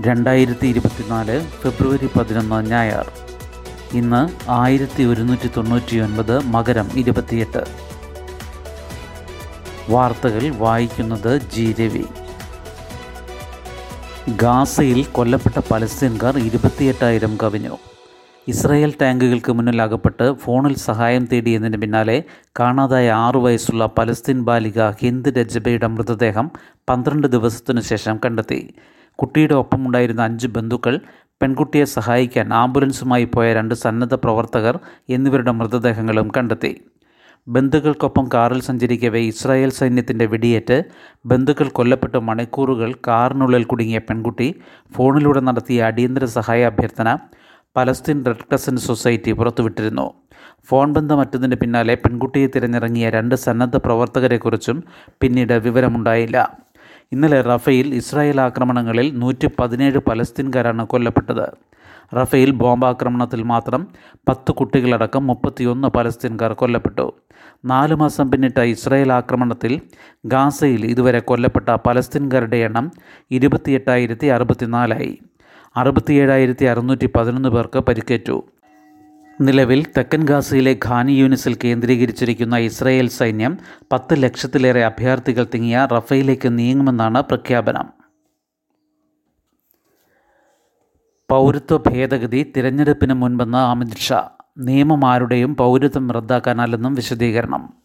രണ്ടായിരത്തി ഇരുപത്തിനാല് ഫെബ്രുവരി പതിനൊന്ന് ഞായർ. ഇന്ന് ആയിരത്തി ഒരുന്നൂറ്റി തൊണ്ണൂറ്റി ഒൻപത് മകരം ഇരുപത്തിയെട്ട്. വാർത്തകൾ വായിക്കുന്നത് ജി രവി. ഗാസയിൽ കൊല്ലപ്പെട്ട പലസ്തീൻകാർ ഇരുപത്തിയെട്ടായിരം കവിഞ്ഞു. ഇസ്രായേൽ ടാങ്കുകൾക്ക് മുന്നിൽ അകപ്പെട്ട് ഫോണിൽ സഹായം തേടിയതിന് പിന്നാലെ കാണാതായ ആറു വയസ്സുള്ള പലസ്തീൻ ബാലിക ഹിന്ദ് രജബയുടെ മൃതദേഹം പന്ത്രണ്ട് ദിവസത്തിനു ശേഷം കണ്ടെത്തി. കുട്ടിയുടെ ഒപ്പമുണ്ടായിരുന്ന അഞ്ച് ബന്ധുക്കൾ പെൺകുട്ടിയെ സഹായിക്കാൻ ആംബുലൻസുമായി പോയ രണ്ട് സന്നദ്ധ പ്രവർത്തകർ എന്നിവരുടെ മൃതദേഹങ്ങളും കണ്ടെത്തി. ബന്ധുക്കൾക്കൊപ്പം കാറിൽ സഞ്ചരിക്കവേ ഇസ്രായേൽ സൈന്യത്തിന്റെ വെടിയേറ്റ് ബന്ധുക്കൾ കൊല്ലപ്പെട്ട മണിക്കൂറുകൾ കാറിനുള്ളിൽ കുടുങ്ങിയ പെൺകുട്ടി ഫോണിലൂടെ നടത്തിയ അടിയന്തര സഹായ അഭ്യർത്ഥന പലസ്തീൻ റെഡ് ക്രസന്റ് സൊസൈറ്റി പുറത്തുവിട്ടിരുന്നു. ഫോൺ ബന്ധമറ്റതിന് പിന്നാലെ പെൺകുട്ടിയെ തിരഞ്ഞിറങ്ങിയ രണ്ട് സന്നദ്ധ പ്രവർത്തകരെക്കുറിച്ചും പിന്നീട് വിവരമുണ്ടായില്ല. ഇന്നലെ റഫേൽ ഇസ്രായേൽ ആക്രമണങ്ങളിൽ നൂറ്റി പതിനേഴ് പലസ്തീൻകാരാണ് കൊല്ലപ്പെട്ടത്. റഫേൽ ബോംബാക്രമണത്തിൽ മാത്രം പത്ത് കുട്ടികളടക്കം മുപ്പത്തിയൊന്ന് പലസ്തീൻകാർ കൊല്ലപ്പെട്ടു. നാലു മാസം പിന്നിട്ട ഇസ്രായേൽ ആക്രമണത്തിൽ ഗാസയിൽ ഇതുവരെ കൊല്ലപ്പെട്ട പലസ്തീൻകാരുടെ എണ്ണം ഇരുപത്തിയെട്ടായിരത്തി അറുപത്തിനാലായി. അറുപത്തിയേഴായിരത്തി അറുന്നൂറ്റി പതിനൊന്ന് പേർക്ക് പരിക്കേറ്റു. നിലവിൽ തെക്കൻ ഗാസയിലെ ഖാനി യൂണിസിൽ കേന്ദ്രീകരിച്ചിരിക്കുന്ന ഇസ്രായേൽ സൈന്യം പത്ത് ലക്ഷത്തിലേറെ അഭയാർത്ഥികൾ തിങ്ങിയ റഫയിലേക്ക് നീങ്ങുമെന്നാണ് പ്രഖ്യാപനം. പൗരത്വ ഭേദഗതി തിരഞ്ഞെടുപ്പിന് മുൻപെന്ന് അമിത് ഷാ നിയമം ആരുടെയും പൗരത്വം റദ്ദാക്കാനല്ലെന്നും വിശദീകരണം.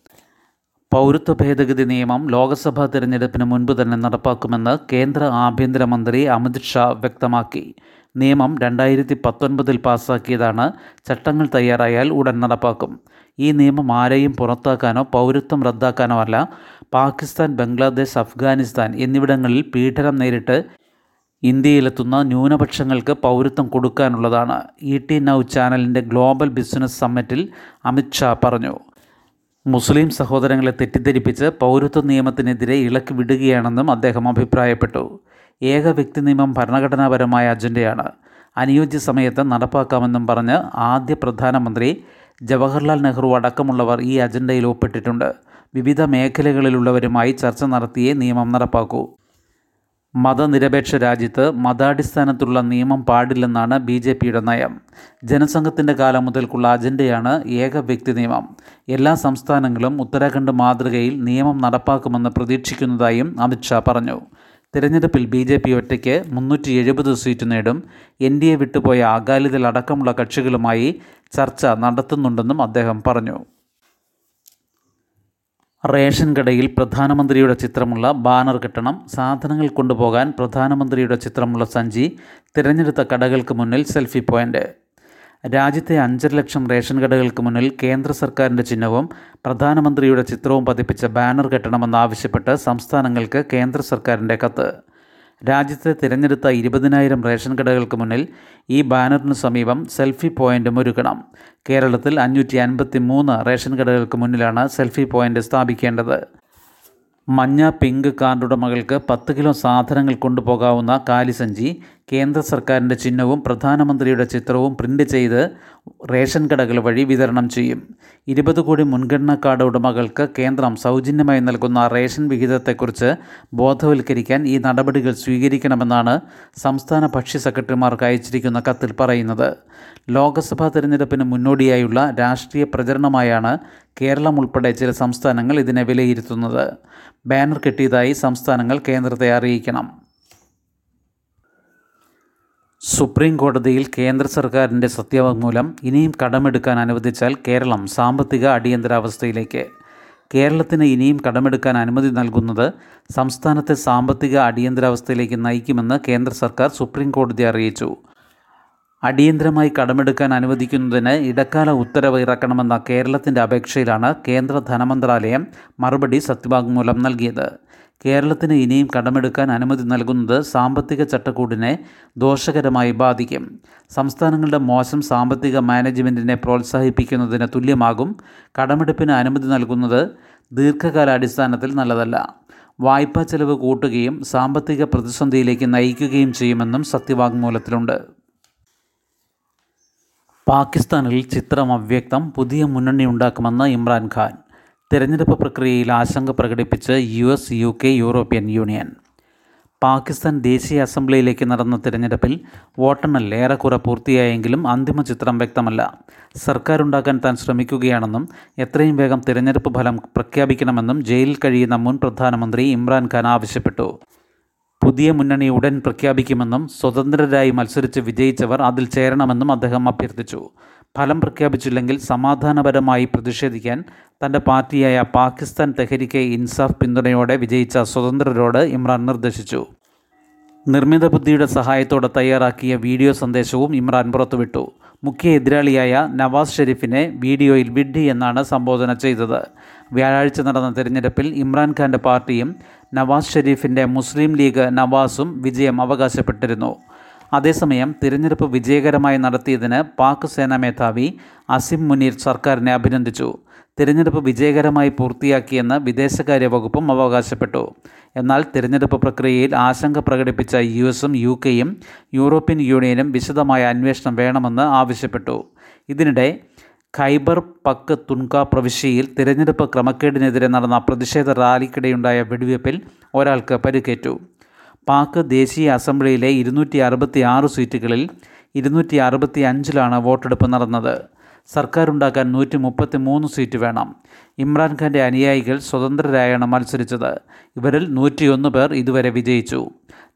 പൗരത്വ ഭേദഗതി നിയമം ലോക്സഭാ തിരഞ്ഞെടുപ്പിന് മുൻപ് തന്നെ നടപ്പാക്കുമെന്ന് കേന്ദ്ര ആഭ്യന്തരമന്ത്രി അമിത് ഷാ വ്യക്തമാക്കി. നിയമം രണ്ടായിരത്തി പത്തൊൻപതിൽ പാസാക്കിയതാണ് ചട്ടങ്ങൾ തയ്യാറായാൽ ഉടൻ നടപ്പാക്കും. ഈ നിയമം ആരെയും പുറത്താക്കാനോ പൗരത്വം റദ്ദാക്കാനോ അല്ല പാകിസ്ഥാൻ ബംഗ്ലാദേശ് അഫ്ഗാനിസ്ഥാൻ എന്നിവിടങ്ങളിൽ പീഡനം നേരിട്ട് ഇന്ത്യയിലെത്തുന്ന ന്യൂനപക്ഷങ്ങൾക്ക് പൗരത്വം കൊടുക്കാനുള്ളതാണ്. ഇ ടി നൗ ചാനലിന്റെ ഗ്ലോബൽ ബിസിനസ് സമ്മിറ്റിൽ അമിത് ഷാ പറഞ്ഞു. മുസ്ലിം സഹോദരങ്ങളെ തെറ്റിദ്ധരിപ്പിച്ച് പൗരത്വ നിയമത്തിനെതിരെ ഇളക്കി വിടുകയാണെന്നും അദ്ദേഹം അഭിപ്രായപ്പെട്ടു. ഏക വ്യക്തി നിയമം ഭരണഘടനാപരമായ അജണ്ടയാണ്. അനുയോജ്യ സമയത്ത് നടപ്പാക്കാമെന്നും പറഞ്ഞ് ആദ്യ പ്രധാനമന്ത്രി ജവഹർലാൽ നെഹ്റു അടക്കമുള്ളവർ ഈ അജണ്ടയിൽ ഒപ്പിട്ടിട്ടുണ്ട്. വിവിധ മേഖലകളിലുള്ളവരുമായി ചർച്ച നടത്തിയേ നിയമം നടപ്പാക്കൂ. മതനിരപേക്ഷ രാജ്യത്ത് മതാടിസ്ഥാനത്തിലുള്ള നിയമം പാടില്ലെന്നാണ് ബി ജെ പിയുടെ നയം. ജനസംഘത്തിന്റെ കാലം മുതൽക്കുള്ള അജണ്ടയാണ് ഏക വ്യക്തി നിയമം. എല്ലാ സംസ്ഥാനങ്ങളും ഉത്തരാഖണ്ഡ് മാതൃകയിൽ നിയമം നടപ്പാക്കുമെന്ന് പ്രതീക്ഷിക്കുന്നതായും അമിത്ഷാ പറഞ്ഞു. തിരഞ്ഞെടുപ്പിൽ ബി ജെ പി ഒറ്റയ്ക്ക് മുന്നൂറ്റി എഴുപത് സീറ്റ് നേടും. എൻ ഡി എ വിട്ടുപോയ അകാലിദൾ അടക്കമുള്ള കക്ഷികളുമായി ചർച്ച നടത്തുന്നുണ്ടെന്നും അദ്ദേഹം പറഞ്ഞു. റേഷൻ കടയിൽ പ്രധാനമന്ത്രിയുടെ ചിത്രമുള്ള ബാനർ കെട്ടണം സാധനങ്ങൾ കൊണ്ടുപോകാൻ പ്രധാനമന്ത്രിയുടെ ചിത്രമുള്ള സഞ്ചി തിരഞ്ഞെടുത്ത കടകൾക്ക് മുന്നിൽ സെൽഫി പോയിന്റ് രാജ്യത്തെ അഞ്ചര ലക്ഷം റേഷൻ കടകൾക്ക് മുന്നിൽ കേന്ദ്ര സർക്കാരിന്റെ ചിഹ്നവും പ്രധാനമന്ത്രിയുടെ ചിത്രവും പതിപ്പിച്ച ബാനർ കെട്ടണമെന്നാവശ്യപ്പെട്ട് സംസ്ഥാനങ്ങൾക്ക് കേന്ദ്ര സർക്കാരിന്റെ കത്ത്. രാജ്യത്തെ തിരഞ്ഞെടുത്ത ഇരുപതിനായിരം റേഷൻ കടകൾക്ക് മുന്നിൽ ഈ ബാനറിന് സമീപം സെൽഫി പോയിന്റും ഒരുക്കണം. കേരളത്തിൽ അഞ്ഞൂറ്റി അൻപത്തി മൂന്ന് റേഷൻ കടകൾക്ക് മുന്നിലാണ് സെൽഫി പോയിന്റ് സ്ഥാപിക്കേണ്ടത്. മഞ്ഞ പിങ്ക് കാർഡുടമകൾക്ക് പത്ത് കിലോ സാധനങ്ങൾ കൊണ്ടുപോകാവുന്ന കാലിസഞ്ചി കേന്ദ്ര സർക്കാരിന്റെ ചിഹ്നവും പ്രധാനമന്ത്രിയുടെ ചിത്രവും പ്രിന്റ് ചെയ്ത് റേഷൻ കടകൾ വഴി വിതരണം ചെയ്യും. ഇരുപത് കോടി മുൻഗണനാ കാർഡ് ഉടമകൾക്ക് കേന്ദ്രം സൗജന്യമായി നൽകുന്ന റേഷൻ വിഹിതത്തെക്കുറിച്ച് ബോധവൽക്കരിക്കാൻ ഈ നടപടികൾ സ്വീകരിക്കണമെന്നാണ് സംസ്ഥാന ഭക്ഷ്യ സെക്രട്ടറിമാർക്ക് അയച്ചിരിക്കുന്ന കത്തിൽ പറയുന്നത്. ലോക്സഭാ തെരഞ്ഞെടുപ്പിന് മുന്നോടിയായുള്ള രാഷ്ട്രീയ പ്രചരണമായാണ് കേരളം ഉൾപ്പെടെ ചില സംസ്ഥാനങ്ങൾ ഇതിനെ വിലയിരുത്തുന്നത്. ബാനർ കെട്ടിയതായി സംസ്ഥാനങ്ങൾ കേന്ദ്രത്തെ അറിയിക്കണം. സുപ്രീം കോടതിയിൽ കേന്ദ്ര സർക്കാരിന്റെ സത്യവാങ്മൂലം ഇനിയും കടമെടുക്കാൻ അനുവദിച്ചാൽ കേരളം സാമ്പത്തിക അടിയന്തരാവസ്ഥയിലേക്ക്. കേരളത്തിന് ഇനിയും കടമെടുക്കാൻ അനുമതി നൽകുന്നത് സംസ്ഥാനത്തെ സാമ്പത്തിക അടിയന്തരാവസ്ഥയിലേക്ക് നയിക്കുമെന്ന് കേന്ദ്ര സർക്കാർ സുപ്രീം കോടതി അറിയിച്ചു. അടിയന്തരമായി കടമെടുക്കാൻ അനുവദിക്കുന്നതിന് ഇടക്കാല ഉത്തരവ് ഇറക്കണമെന്ന കേരളത്തിന്റെ അപേക്ഷയിലാണ് കേന്ദ്ര ധനമന്ത്രാലയം മറുപടി സത്യവാങ്മൂലം നൽകിയത്. കേരളത്തിന് ഇനിയും കടമെടുക്കാൻ അനുമതി നൽകുന്നത് സാമ്പത്തിക ചട്ടക്കൂടിനെ ദോഷകരമായി ബാധിക്കും. സംസ്ഥാനങ്ങളുടെ മോശം സാമ്പത്തിക മാനേജ്മെന്റിനെ പ്രോത്സാഹിപ്പിക്കുന്നതിന് തുല്യമാകും. കടമെടുപ്പിന് അനുമതി നൽകുന്നത് ദീർഘകാലാടിസ്ഥാനത്തിൽ നല്ലതല്ല. വായ്പാ ചെലവ് കൂട്ടുകയും സാമ്പത്തിക പ്രതിസന്ധിയിലേക്ക് നയിക്കുകയും ചെയ്യുമെന്നും സത്യവാങ്മൂലത്തിലുണ്ട് പാകിസ്ഥാനിൽ ചിത്രം അവ്യക്തം പുതിയ മുന്നണി ഉണ്ടാക്കുമെന്ന് ഇമ്രാൻഖാൻ തിരഞ്ഞെടുപ്പ് പ്രക്രിയയിൽ ആശങ്ക പ്രകടിപ്പിച്ച് U S U K European union. Pakistan ദേശീയ അസംബ്ലിയിലേക്ക് നടന്ന തിരഞ്ഞെടുപ്പിൽ വോട്ടെണ്ണൽ ഏറെക്കുറെ പൂർത്തിയായെങ്കിലും അന്തിമ ചിത്രം വ്യക്തമല്ല. സർക്കാരുണ്ടാക്കാൻ താൻ ശ്രമിക്കുകയാണെന്നും എത്രയും വേഗം തിരഞ്ഞെടുപ്പ് ഫലം പ്രഖ്യാപിക്കണമെന്നും ജയിലിൽ കഴിയുന്ന മുൻ പ്രധാനമന്ത്രി ഇമ്രാൻഖാൻ ആവശ്യപ്പെട്ടു. പുതിയ മുന്നണി ഉടൻ പ്രഖ്യാപിക്കുമെന്നും സ്വതന്ത്രരായി മത്സരിച്ച് വിജയിച്ചവർ അതിൽ ചേരണമെന്നും അദ്ദേഹം അഭ്യർത്ഥിച്ചു. ഫലം പ്രഖ്യാപിച്ചില്ലെങ്കിൽ സമാധാനപരമായി പ്രതിഷേധിക്കാൻ തന്റെ പാർട്ടിയായ പാകിസ്ഥാൻ തെഹരിക്കെ ഇൻസാഫ് പിന്തുണയോടെ വിജയിച്ച സ്വതന്ത്രരോട് ഇമ്രാൻ നിർദ്ദേശിച്ചു. നിർമ്മിത ബുദ്ധിയുടെ സഹായത്തോടെ തയ്യാറാക്കിയ വീഡിയോ സന്ദേശവും ഇമ്രാൻ പുറത്തുവിട്ടു. മുഖ്യ എതിരാളിയായ നവാസ് ഷെരീഫിനെ വീഡിയോയിൽ വിഡ്ഢി എന്നാണ് സംബോധന ചെയ്തത്. വ്യാഴാഴ്ച നടന്ന തെരഞ്ഞെടുപ്പിൽ ഇമ്രാൻഖാന്റെ പാർട്ടിയും നവാസ് ഷെരീഫിന്റെ മുസ്ലിം ലീഗ് നവാസും വിജയം അവകാശപ്പെട്ടിരുന്നു. അതേസമയം തിരഞ്ഞെടുപ്പ് വിജയകരമായി നടത്തിയതിന് പാക് സേനാ മേധാവി അസിം മുനീർ സർക്കാരിനെ അഭിനന്ദിച്ചു. തിരഞ്ഞെടുപ്പ് വിജയകരമായി പൂർത്തിയാക്കിയെന്ന് വിദേശകാര്യ വകുപ്പും അവകാശപ്പെട്ടു. എന്നാൽ തിരഞ്ഞെടുപ്പ് പ്രക്രിയയിൽ ആശങ്ക പ്രകടിപ്പിച്ച യു എസും യു കെയും യൂറോപ്യൻ യൂണിയനും വിശദമായ അന്വേഷണം വേണമെന്ന് ആവശ്യപ്പെട്ടു. ഇതിനിടെ ഖൈബർ പക്ക് തുൻക പ്രവിശ്യയിൽ തിരഞ്ഞെടുപ്പ് ക്രമക്കേടിനെതിരെ നടന്ന പ്രതിഷേധ റാലിക്കിടെയുണ്ടായ വെടിവയ്പ്പിൽ ഒരാൾക്ക് പരിക്കേറ്റു. പാക് ദേശീയ അസംബ്ലിയിലെ ഇരുന്നൂറ്റി അറുപത്തി ആറ് സീറ്റുകളിൽ ഇരുന്നൂറ്റി അറുപത്തി അഞ്ചിലാണ് വോട്ടെടുപ്പ് നടന്നത്. സർക്കാരുണ്ടാക്കാൻ നൂറ്റി മുപ്പത്തി മൂന്ന് സീറ്റ് വേണം. ഇമ്രാൻഖാന്റെ അനുയായികൾ സ്വതന്ത്രരായാണ് മത്സരിച്ചത്. ഇവരിൽ നൂറ്റിയൊന്ന് പേർ ഇതുവരെ വിജയിച്ചു.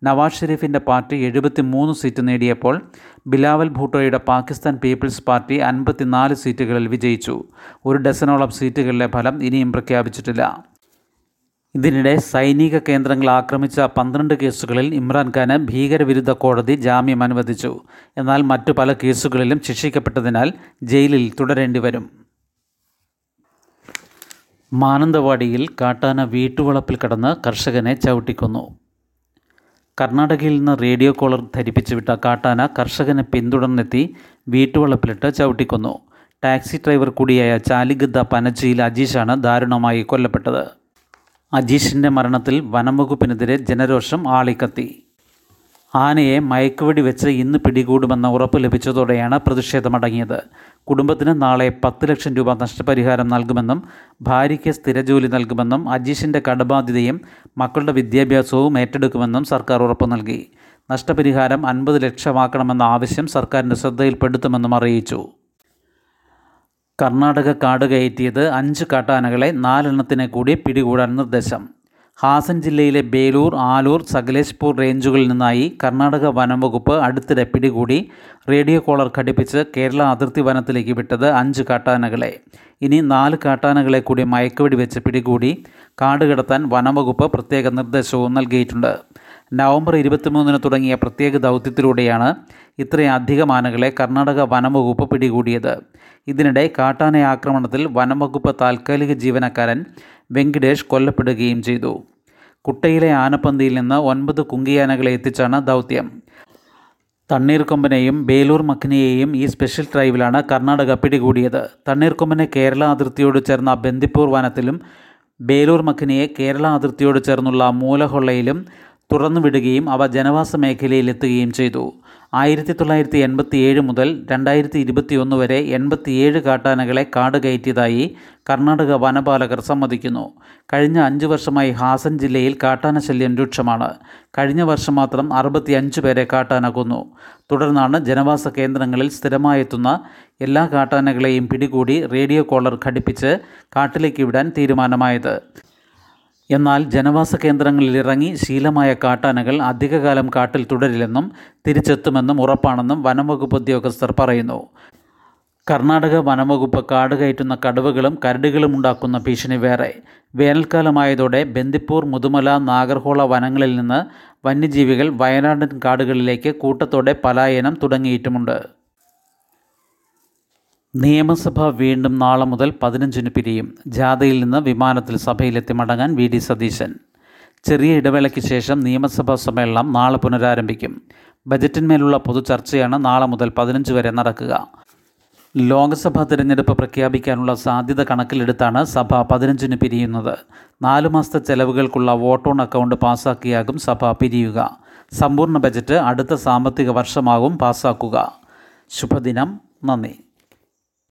നവാസ് ഷെരീഫിന്റെ പാർട്ടി എഴുപത്തി മൂന്ന് സീറ്റ് നേടിയപ്പോൾ ബിലാവൽ ഭൂട്ടോയുടെ പാകിസ്ഥാൻ പീപ്പിൾസ് പാർട്ടി അൻപത്തിനാല് സീറ്റുകളിൽ വിജയിച്ചു. ഒരു ഡസനോളം സീറ്റുകളിലെ ഫലം ഇനിയും പ്രഖ്യാപിച്ചിട്ടില്ല. ഇതിനിടെ സൈനിക കേന്ദ്രങ്ങൾ ആക്രമിച്ച പന്ത്രണ്ട് കേസുകളിൽ ഇമ്രാൻഖാന് ഭീകരവിരുദ്ധ കോടതി ജാമ്യം അനുവദിച്ചു. എന്നാൽ മറ്റു പല കേസുകളിലും ശിക്ഷിക്കപ്പെട്ടതിനാൽ ജയിലിൽ തുടരേണ്ടി വരും. മാനന്തവാടിയിൽ കാട്ടാന വീട്ടുവളപ്പിൽ കടന്ന് കർഷകനെ ചവിട്ടിക്കൊന്നു. കർണാടകയിൽ നിന്ന് റേഡിയോ കോളർ ധരിപ്പിച്ചു വിട്ട കാട്ടാന കർഷകനെ പിന്തുടർന്നെത്തി വീട്ടുവളപ്പിലിട്ട് ചവിട്ടിക്കൊന്നു. ടാക്സി ഡ്രൈവർ കൂടിയായ ചാലിഗദ്ദ പനച്ചിയിൽ അജീഷാണ് ദാരുണമായി കൊല്ലപ്പെട്ടത്. അജീഷിന്റെ മരണത്തിൽ വനംവകുപ്പിനെതിരെ ജനരോഷം ആളിക്കത്തി. ആനയെ മയക്കുവെടി വെച്ച് ഇന്ന് പിടികൂടുമെന്ന ഉറപ്പ് ലഭിച്ചതോടെയാണ് പ്രതിഷേധമടങ്ങിയത്. കുടുംബത്തിന് നാളെ പത്ത് ലക്ഷം രൂപ നഷ്ടപരിഹാരം നൽകുമെന്നും ഭാര്യയ്ക്ക് സ്ഥിരജോലി നൽകുമെന്നും അജീഷിന്റെ കടബാധ്യതയും മക്കളുടെ വിദ്യാഭ്യാസവും ഏറ്റെടുക്കുമെന്നും സർക്കാർ ഉറപ്പ് നൽകി. നഷ്ടപരിഹാരം അൻപത് ലക്ഷമാക്കണമെന്ന ആവശ്യം സർക്കാരിന്റെ ശ്രദ്ധയിൽപ്പെടുത്തുമെന്നും അറിയിച്ചു. കർണാടക കാട് കയറ്റിയത് അഞ്ച് കാട്ടാനകളെ നാലെണ്ണത്തിനെ കൂടി പിടികൂടാൻ നിർദ്ദേശം. ഹാസൻ ജില്ലയിലെ ബേലൂർ ആലൂർ സകലേശ്പൂർ റേഞ്ചുകളിൽ നിന്നായി കർണാടക വനം വകുപ്പ് അടുത്തിടെ പിടികൂടി റേഡിയോ കോളർ ഘടിപ്പിച്ച് കേരള അതിർത്തി വനത്തിലേക്ക് വിട്ടത് അഞ്ച് കാട്ടാനകളെ. ഇനി നാല് കാട്ടാനകളെ കൂടി മയക്കുവെടി വെച്ച് പിടികൂടി കാട് കടത്താൻ വനംവകുപ്പ് പ്രത്യേക നിർദ്ദേശവും നൽകിയിട്ടുണ്ട്. നവംബർ ഇരുപത്തിമൂന്നിന് തുടങ്ങിയ പ്രത്യേക ദൗത്യത്തിലൂടെയാണ് ഇത്രയധികം ആനകളെ കർണാടക വനംവകുപ്പ് പിടികൂടിയത്. ഇതിനിടെ കാട്ടാന ആക്രമണത്തിൽ വനംവകുപ്പ് താൽക്കാലിക ജീവനക്കാരൻ വെങ്കിടേഷ് കൊല്ലപ്പെടുകയും ചെയ്തു. കുട്ടയിലെ ആനപ്പന്തിയിൽ നിന്ന് ഒൻപത് കുങ്കിയാനകളെ എത്തിച്ചാണ് ദൗത്യം. തണ്ണീർക്കൊമ്പനെയും ബേലൂർ മഖ്നിയെയും ഈ സ്പെഷ്യൽ ഡ്രൈവിലാണ് കർണാടക പിടികൂടിയത്. തണ്ണീർക്കൊമ്പനെ കേരള അതിർത്തിയോട് ചേർന്ന ബന്ദിപ്പൂർ വനത്തിലും ബേലൂർ മഖ്നിയെ കേരള അതിർത്തിയോട് ചേർന്നുള്ള മൂലഹൊള്ളയിലും തുറന്നുവിടുകയും അവ ജനവാസ മേഖലയിലെത്തുകയും ചെയ്തു. ആയിരത്തി തൊള്ളായിരത്തി എൺപത്തി ഏഴ് മുതൽ രണ്ടായിരത്തി ഇരുപത്തി ഒന്ന് വരെ എൺപത്തിയേഴ് കാട്ടാനകളെ കാട് കയറ്റിയതായി കർണാടക വനപാലകർ സമ്മതിക്കുന്നു. കഴിഞ്ഞ അഞ്ച് വർഷമായി ഹാസൻ ജില്ലയിൽ കാട്ടാന ശല്യം രൂക്ഷമാണ്. കഴിഞ്ഞ വർഷം മാത്രം അറുപത്തിയഞ്ച് പേരെ കാട്ടാന കൊന്നു. തുടർന്നാണ് ജനവാസ കേന്ദ്രങ്ങളിൽ സ്ഥിരമായെത്തുന്ന എല്ലാ കാട്ടാനകളെയും പിടികൂടി റേഡിയോ കോളർ ഘടിപ്പിച്ച് കാട്ടിലേക്ക് വിടാൻ തീരുമാനമായത്. എന്നാൽ ജനവാസ കേന്ദ്രങ്ങളിൽ ഇറങ്ങി ശീലമായ കാട്ടാനകൾ അധികകാലം കാട്ടിൽ തുടരില്ലെന്നും തിരിച്ചെത്തുമെന്നും ഉറപ്പാണെന്നും വനംവകുപ്പ് ഉദ്യോഗസ്ഥർ പറയുന്നു. കർണാടക വനംവകുപ്പ് കാട് കയറ്റുന്ന കടുവകളും കരടുകളും ഉണ്ടാക്കുന്ന ഭീഷണി വേറെ. വേനൽക്കാലമായതോടെ ബന്ദിപ്പൂർ മുതുമല നാഗർഹോള വനങ്ങളിൽ നിന്ന് വന്യജീവികൾ വയനാടൻ കാടുകളിലേക്ക് കൂട്ടത്തോടെ പലായനം തുടങ്ങിയിട്ടുമുണ്ട്. നിയമസഭ വീണ്ടും നാളെ മുതൽ പതിനഞ്ചിന് പിരിയും. ജാഥയിൽ നിന്ന് വിമാനത്തിൽ സഭയിലെത്തി മടങ്ങാൻ വി ഡി സതീശൻ. ചെറിയ ഇടവേളയ്ക്ക് ശേഷം നിയമസഭാ സമ്മേളനം നാളെ പുനരാരംഭിക്കും. ബജറ്റിന്മേലുള്ള പൊതുചർച്ചയാണ് നാളെ മുതൽ പതിനഞ്ച് വരെ നടക്കുക. ലോക്സഭാ തിരഞ്ഞെടുപ്പ് പ്രഖ്യാപിക്കാനുള്ള സാധ്യത കണക്കിലെടുത്താണ് സഭ പതിനഞ്ചിന് പിരിയുന്നത്. നാല് മാസത്തെ ചെലവുകൾക്കുള്ള വോട്ടോൺ അക്കൗണ്ട് പാസ്സാക്കിയാകും സഭ പിരിയുക. സമ്പൂർണ ബജറ്റ് അടുത്ത സാമ്പത്തിക വർഷമാകും പാസ്സാക്കുക ശുഭദിനം. നന്ദി.